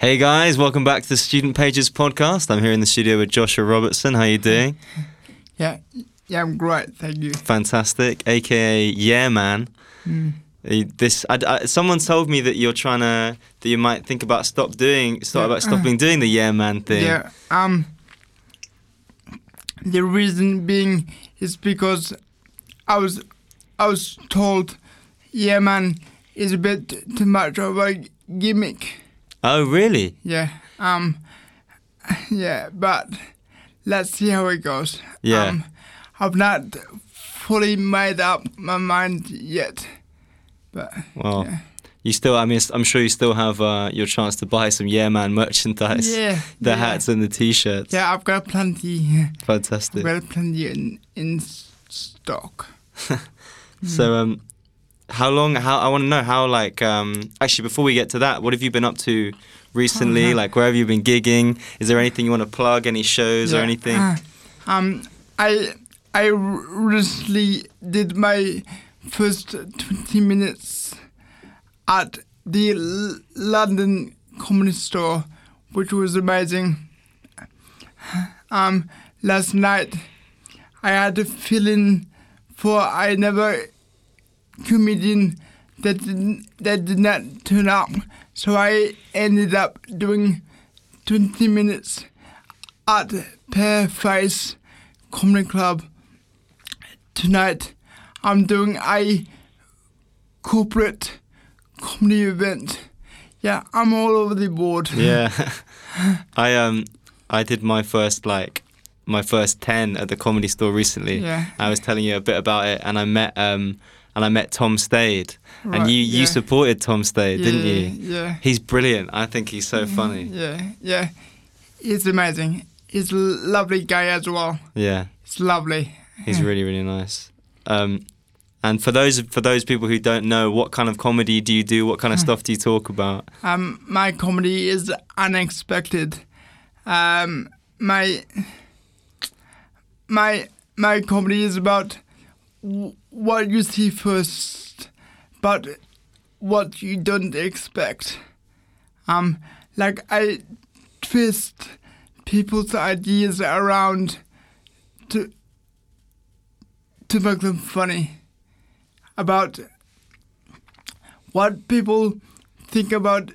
Hey guys, welcome back to the Student Pages podcast. I'm here in the studio with Joshua Robertson. How are you doing? Yeah, yeah, I'm great. Thank you. Fantastic, aka Yeah Man. Mm. Uh, This, I, I, someone told me that you're trying to, that you might think about stop doing, stop Yeah. about stopping doing the Yeah Man thing. Yeah. Um. The reason being is because I was, I was told, yeah, man, is a bit too much of a gimmick. Oh really? Yeah. Um. Yeah, but let's see how it goes. Yeah. Um, I've not fully made up my mind yet, but Well, yeah. you still, I mean, I'm sure you still have uh, your chance to buy some Yeah Man merchandise. yeah, The yeah. hats and the t-shirts. Yeah, I've got plenty. Fantastic. I've got plenty in in stock. So, um, how long? How I want to know how. Like, um, actually, before we get to that, what have you been up to recently? Uh-huh. Like, where have you been gigging? Is there anything you want to plug? Any shows or anything? Uh, um, I I recently did my first twenty minutes at the L- London Comedy Store, which was amazing. Um, last night I had fill in for I never comedian that didn't, that did not turn up, so I ended up doing twenty minutes at Face Comedy Club tonight. I'm doing a corporate comedy event. Yeah, I'm all over the board. Yeah, I um, I did my first like my first ten at the comedy store recently. Yeah. I was telling you a bit about it, and I met um, and I met Tom Stade, and Right, you you yeah. supported Tom Stade, didn't you? Yeah. He's brilliant. I think he's so funny. Yeah, yeah. He's amazing. He's a lovely guy as well. Yeah. It's lovely. He's really really nice. Um, and for those for those people who don't know, what kind of comedy do you do? What kind of stuff do you talk about? Um, my comedy is unexpected. Um, my my my comedy is about what you see first, but what you don't expect. Um, like I twist people's ideas around to to make them funny about what people think about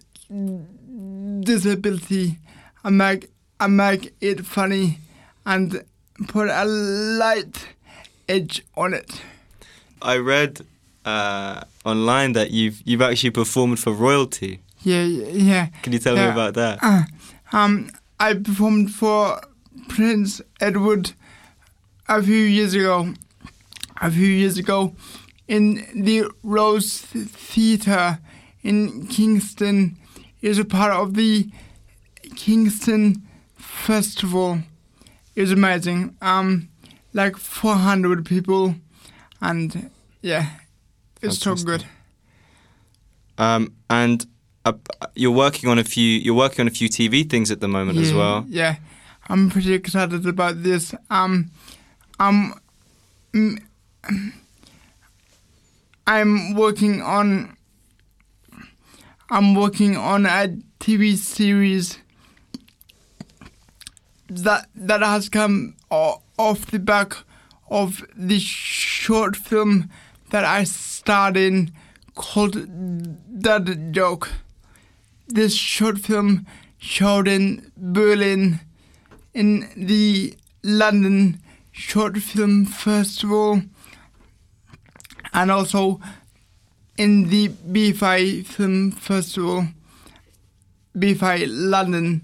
disability and make and make it funny and put a light edge on it. I read uh, online that you've you've actually performed for royalty. Yeah, yeah. Can you tell me about that? Uh, um, I performed for Prince Edward a few years ago. A few years ago, in the Rose Theatre in Kingston, is a part of the Kingston Festival. It was amazing. Um, like 400 people, and yeah, it's so good. Um, and uh, you're working on a few you're working on a few TV things at the moment as well. Yeah, I'm pretty excited about this. Um, I'm, mm, I'm working on. I'm working on a TV series that that has come o- off the back of the short film that I starred in called That Joke. This short film showed in Berlin in the London Short Film Festival and also in the BFI Film Festival, BFI London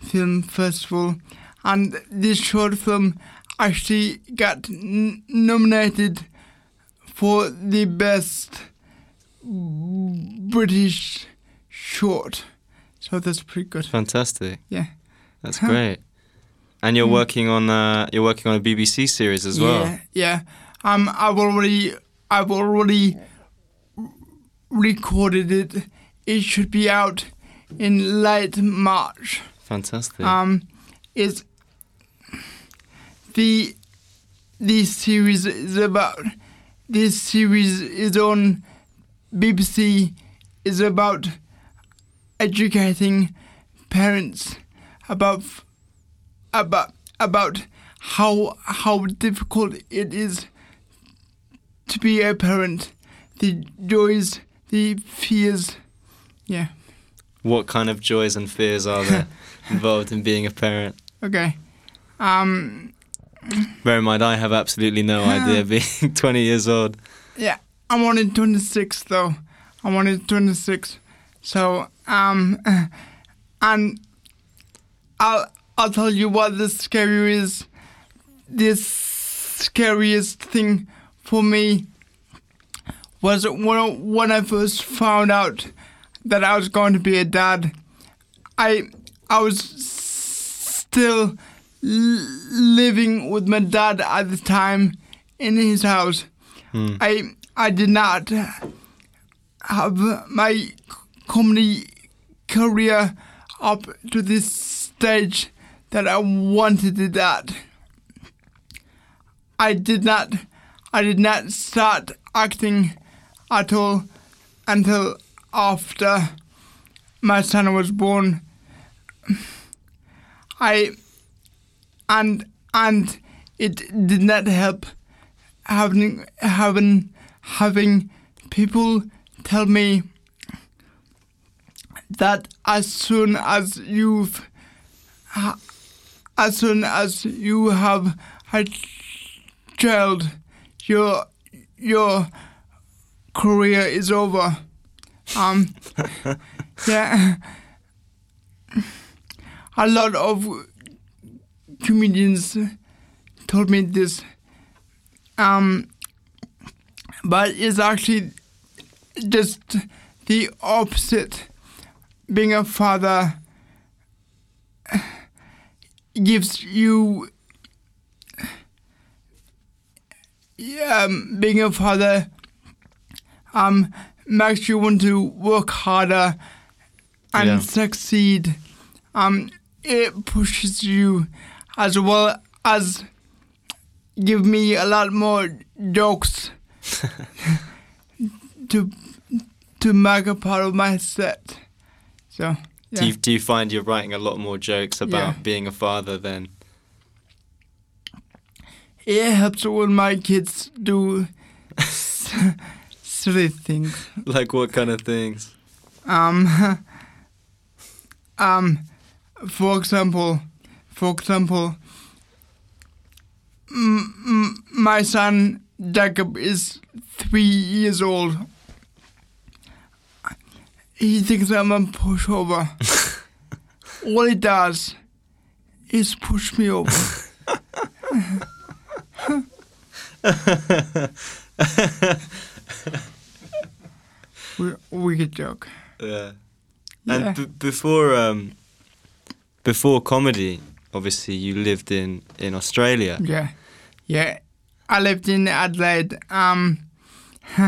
Film Festival, and this short film actually got n- nominated for the best British short. So that's pretty good. Fantastic. Yeah. That's Huh. great. And you're Mm. working on uh, you're working on a BBC series as well. Yeah, yeah. Um, I've already, I've already r- recorded it. It should be out in late March. Fantastic. Um, it's the this series is about this series is on BBC is about educating parents about about about how how difficult it is to be a parent, the joys, the fears. Yeah. What kind of joys and fears are there involved in being a parent? Okay. Um. Bear in mind, I have absolutely no idea being 20 years old. Yeah. I'm only 26 though. I'm only 26. So um, and I'll I'll tell you what the scariest this scariest thing for me was when when I first found out that I was going to be a dad. I I was still living with my dad at the time in his house. Hmm. I I did not have my comedy career up to this stage that I wanted it at. I did not I did not start acting at all until after my son was born. I and and it did not help having having having people tell me that as soon as you've as soon as you have a child your your career is over. Um yeah. A lot of comedians told me this um but it's actually just the opposite. Being a father gives you. Um, being a father um, makes you want to work harder and Yeah. succeed. Um, it pushes you as well as give me a lot more jokes to to make a part of my set. So yeah. Do, you, do you find you're writing a lot more jokes about Yeah. being a father then? it helps when my kids do silly things. Like what kind of things? Um, um, for example, for example, my son Jacob is three years old. He thinks I'm a pushover. All he does is push me over. we, we could joke. Yeah. Yeah. And b- before um, before comedy, obviously you lived in in Australia. Yeah, yeah. I lived in Adelaide. Um,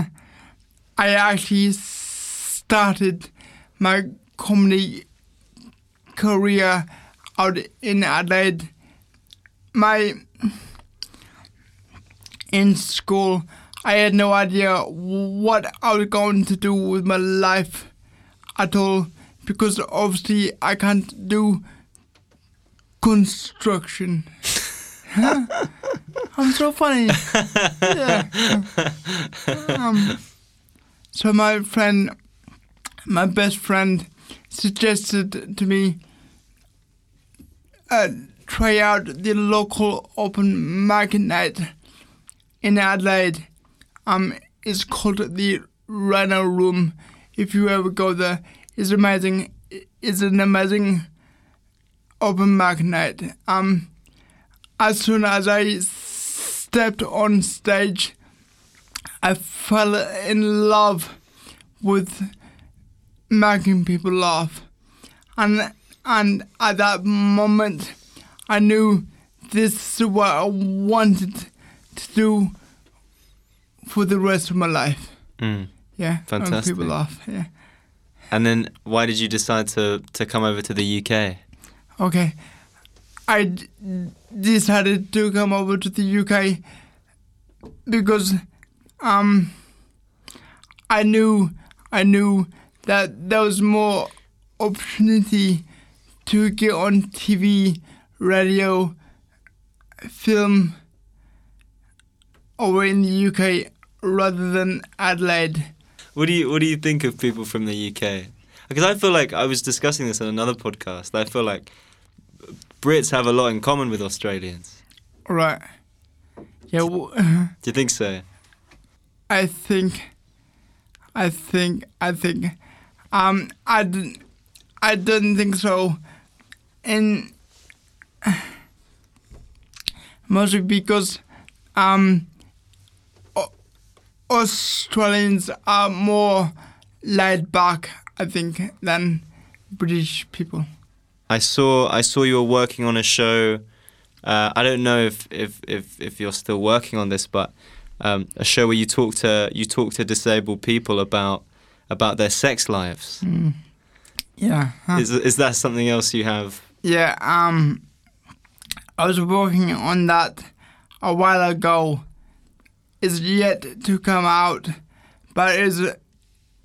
I actually started my comedy career out in Adelaide. My in school, I had no idea what I was going to do with my life at all because obviously I can't do construction. I'm so funny. yeah. Um, so my friend, my best friend, suggested to me uh, try out the local open mic night in Adelaide. Um, it's called the Rhino Room. If you ever go there, it's amazing. It's an amazing open mic night. Um, as soon as I stepped on stage, I fell in love with making people laugh, and and at that moment, I knew this is what I wanted to do for the rest of my life. Mm. Yeah, Fantastic. people laugh. Yeah. And then why did you decide to to come over to the UK? Okay. I d- decided to come over to the UK because um I knew I knew that there was more opportunity to get on TV, radio, film over in the UK rather than Adelaide. What do you What do you think of people from the UK? Because I feel like I was discussing this on another podcast. I feel like Brits have a lot in common with Australians. Right. Yeah, w- Do you think so? I think, I think, I think, um, I, d- I don't think so. And mostly because, um, Australians are more laid back, I think, than British people. I saw I saw you were working on a show. Uh, I don't know if, if, if, if you're still working on this, but um, a show where you talk to you talk to disabled people about about their sex lives. Yeah. huh. Is is that something else you have? Yeah, um, I was working on that a while ago. It's yet to come out, but it's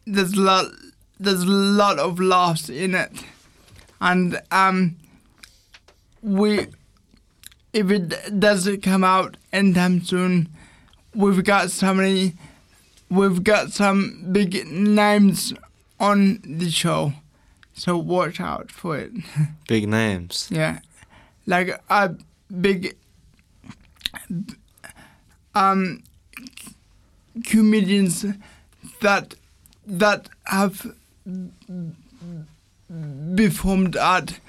there's lot there's a lot of laughs in it, and um, we if it doesn't come out anytime soon, we've got so many, we've got some big names on the show, so watch out for it. Big names. Yeah, like a big um comedians that that have performed at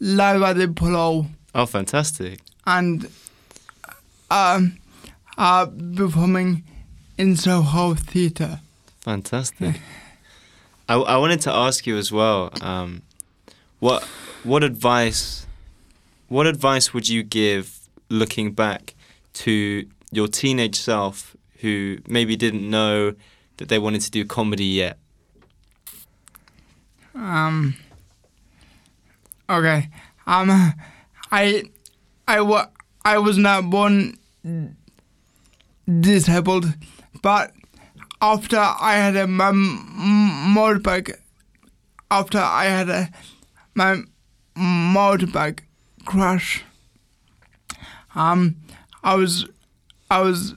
Live at the Apollo Oh, fantastic! and um, are performing in Soho Theatre. Fantastic. I, I wanted to ask you as well. Um, what what advice what advice would you give looking back to your teenage self who maybe didn't know that they wanted to do comedy yet? Um. Okay. Um. I. I wa- I was not born disabled, but after I had a my motorbike, after I had a my motorbike crash, um, I was, I was,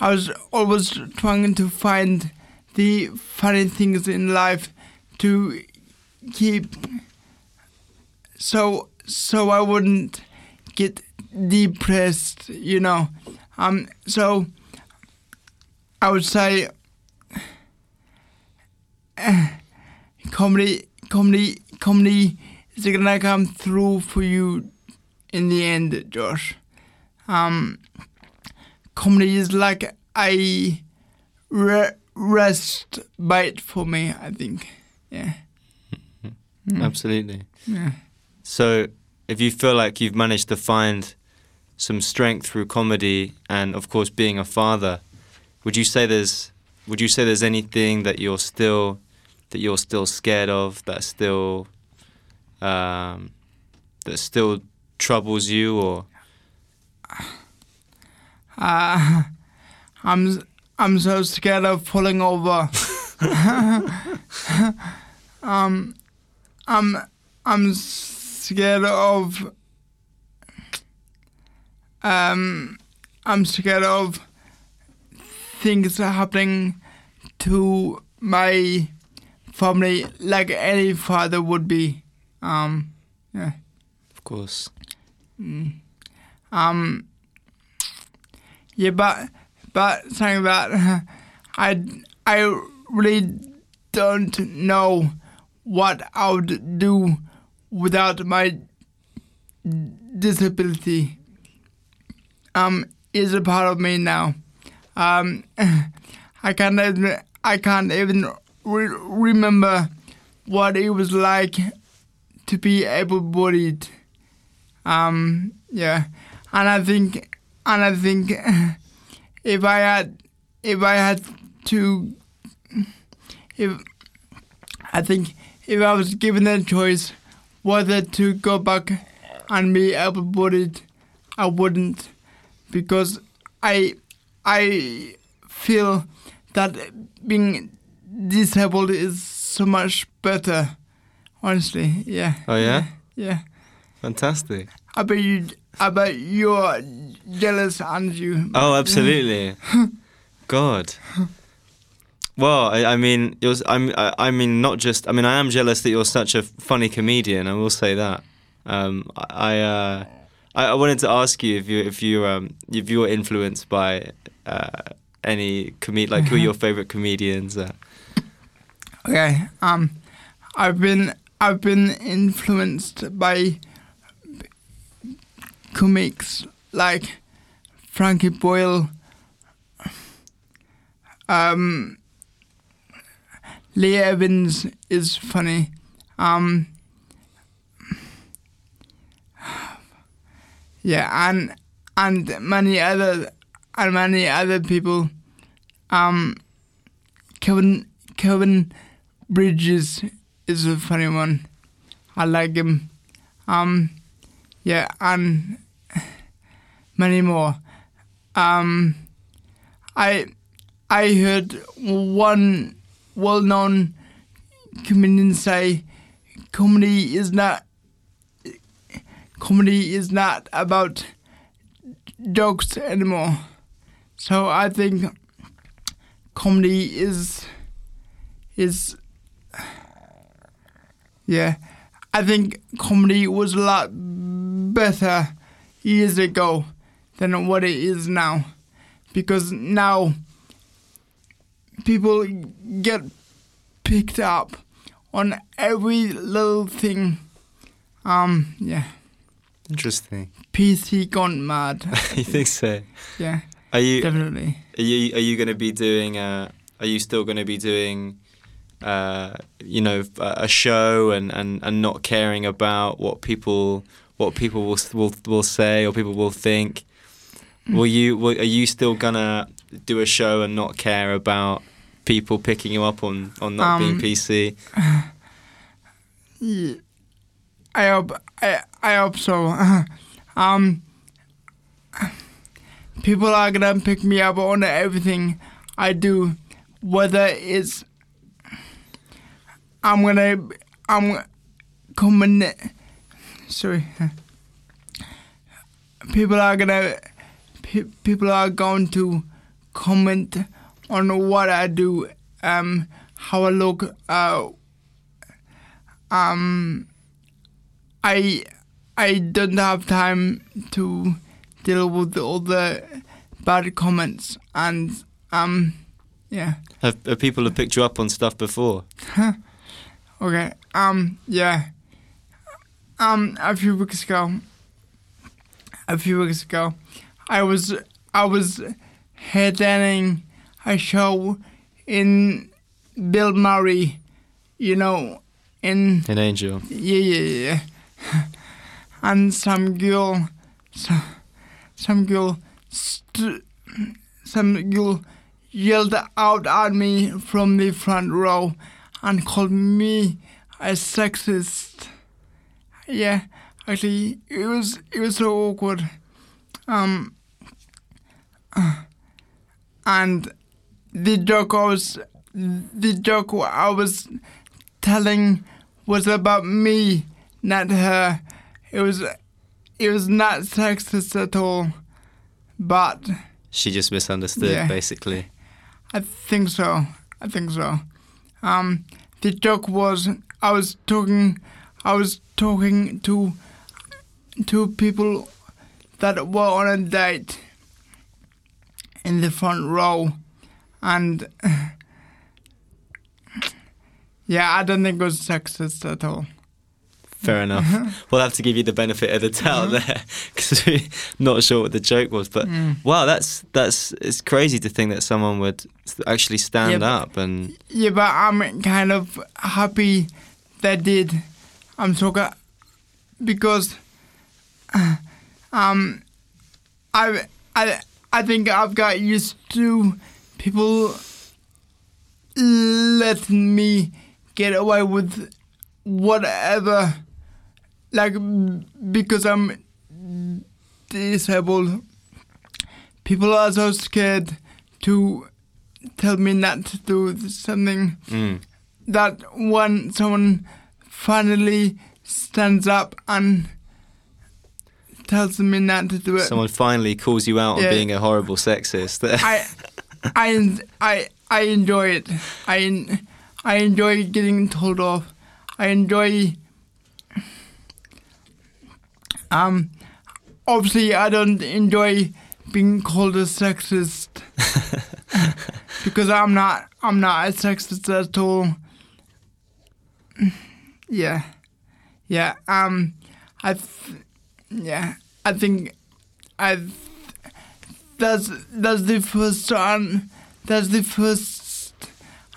I was always trying to find the funny things in life to keep so so I wouldn't get depressed, you know. Um so I would say eh, comedy comedy comedy is gonna come through for you in the end, Josh. Um comedy is like a re- rest bite for me, I think. Yeah. Absolutely. Yeah. So, if you feel like you've managed to find some strength through comedy and, of course, being a father, would you say there's would you say there's anything that you're still that you're still scared of that still um, that still troubles you or Uh, I'm I'm so scared of pulling over. um, I'm I'm scared of. Um, I'm scared of things happening to my family, like any father would be. Um, yeah. of course Um. Yeah, but but saying that, I I really don't know what I would do without my disability. Um, is a part of me now. Um, I can't even I can't even re- remember what it was like to be able-bodied. Um, yeah, and I think, and I think, if I had, if I had to, if I think if I was given the choice whether to go back and be able-bodied, I wouldn't, because I, I feel that being disabled is so much better Honestly, yeah. Oh yeah, Yeah. fantastic. I bet you. I bet you're jealous, aren't you? Oh, absolutely. God. Well, I, I mean, it was. I'm. I, I mean, not just. I mean, I am jealous that you're such a funny comedian. I will say that. Um, I. Uh, I, I wanted to ask you if you if you um if you were influenced by uh, any comed like who are your favorite comedians? Uh, Okay. Um, I've been I've been influenced by comics like Frankie Boyle, um, Lee Evans is funny. Um, yeah, and and many other and many other people. Um, Kevin Kevin Bridges is a funny one. I like him. Um, yeah, and many more. Um, I I heard one well-known comedian say, "Comedy is not comedy is not about jokes anymore." So I think comedy is is yeah. I think comedy was a lot better years ago than what it is now. Because now people get picked up on every little thing. Um, yeah. interesting. PC gone mad. you think so? Yeah, Are you? definitely. Are you are you going to be doing? Uh, are you still going to be doing? Uh, you know, a show and, and, and not caring about what people what people will will will say or people will think. Will you? Will, are you still gonna do a show and not care about people picking you up on on not being Um, PC? Yeah. I hope I I hope so. um, people are gonna pick me up on everything I do, whether it's I'm gonna I'm coming. Sorry. People are gonna pe- people are going to comment on what I do, um, how I look, uh, um, I I don't have time to deal with all the bad comments and um yeah. Have, have people have picked you up on stuff before? okay um yeah. Um a few weeks ago a few weeks ago I was I was headlining a show in Bill Murray you know in An angel. Yeah, yeah, yeah. And some girl, some, some girl, st- some girl yelled out at me from the front row and called me a sexist. Yeah, actually, it was it was so awkward. Um, and the joke I was, the joke I was telling was about me, not her. It was it was not sexist at all. But She just misunderstood, Yeah. basically. I think so. I think so. Um the joke was I was talking I was talking to two people that were on a date in the front row and yeah, I don't think it was sexist at all. Fair enough. we'll have to give you the benefit of the doubt mm-hmm. there because we're not sure what the joke was. But mm. wow, that's that's it's crazy to think that someone would actually stand Yeah, up and Yeah, but I'm kind of happy they did. I'm so ga- because uh, um I I I think I've got used to people letting me get away with whatever like because I'm disabled. People are so scared to tell me not to do something mm, that when someone finally stands up and tells me not to do it. Someone finally calls you out on being a horrible sexist. I, I, I, I enjoy it. I, I enjoy getting told off. I enjoy. Um, obviously, I don't enjoy being called a sexist because I'm not. I'm not a sexist at all. Yeah, yeah. Um, I, th- yeah. I think, I that's that's the first and that's the first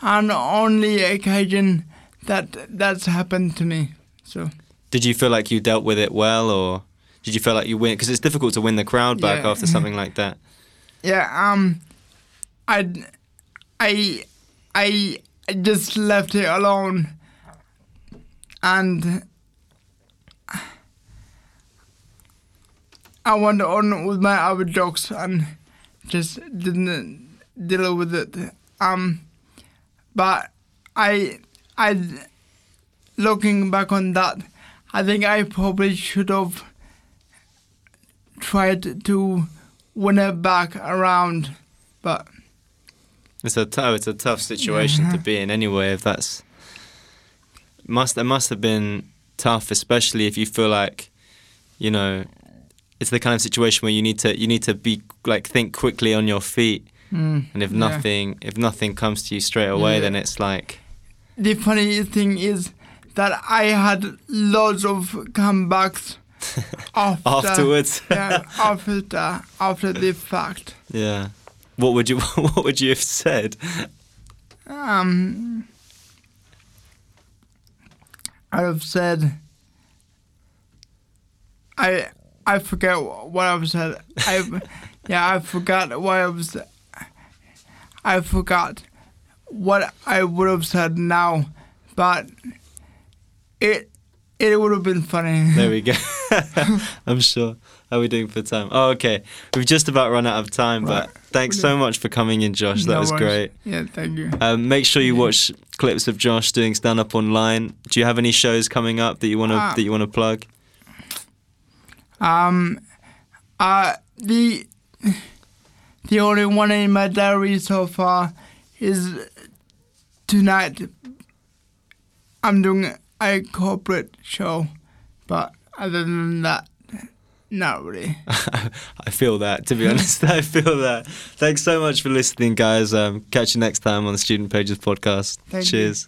and only occasion that that's happened to me. So Did you feel like you dealt with it well, or did you feel like you win? Because it's difficult to win the crowd back Yeah. after something like that. yeah, um, I I I just left it alone, and I went on with my other jokes and just didn't deal with it. Um, but I, I, looking back on that, I think I probably should have tried to win it back around, but It's a tough, it's a tough situation to be in anyway. If that's must, it must have been tough, especially if you feel like, you know, it's the kind of situation where you need to you need to be like think quickly on your feet, mm, and if yeah. nothing if nothing comes to you straight away, Yeah. then it's like The funny thing is that I had lots of comebacks after, afterwards. yeah, after after the fact. yeah. What would you What would you have said? Um, I have said. I I forget what I've said. I yeah I forgot what I was. I forgot what I would have said now, but it it would have been funny. There we go. I'm sure. How are we doing for time? Oh, okay. We've just about run out of time, but thanks so much for coming in, Josh. That No was worries. great. Yeah, thank you. Um, make sure you watch clips of Josh doing stand up online. Do you have any shows coming up that you want to Ah. that you want to plug? Um, uh, the the only one in my diary so far is tonight. I'm doing a corporate show, but other than that, not really. I feel that. To be honest, I feel that. Thanks so much for listening, guys. Um, catch you next time on the Student Pages podcast. Thank you. Cheers.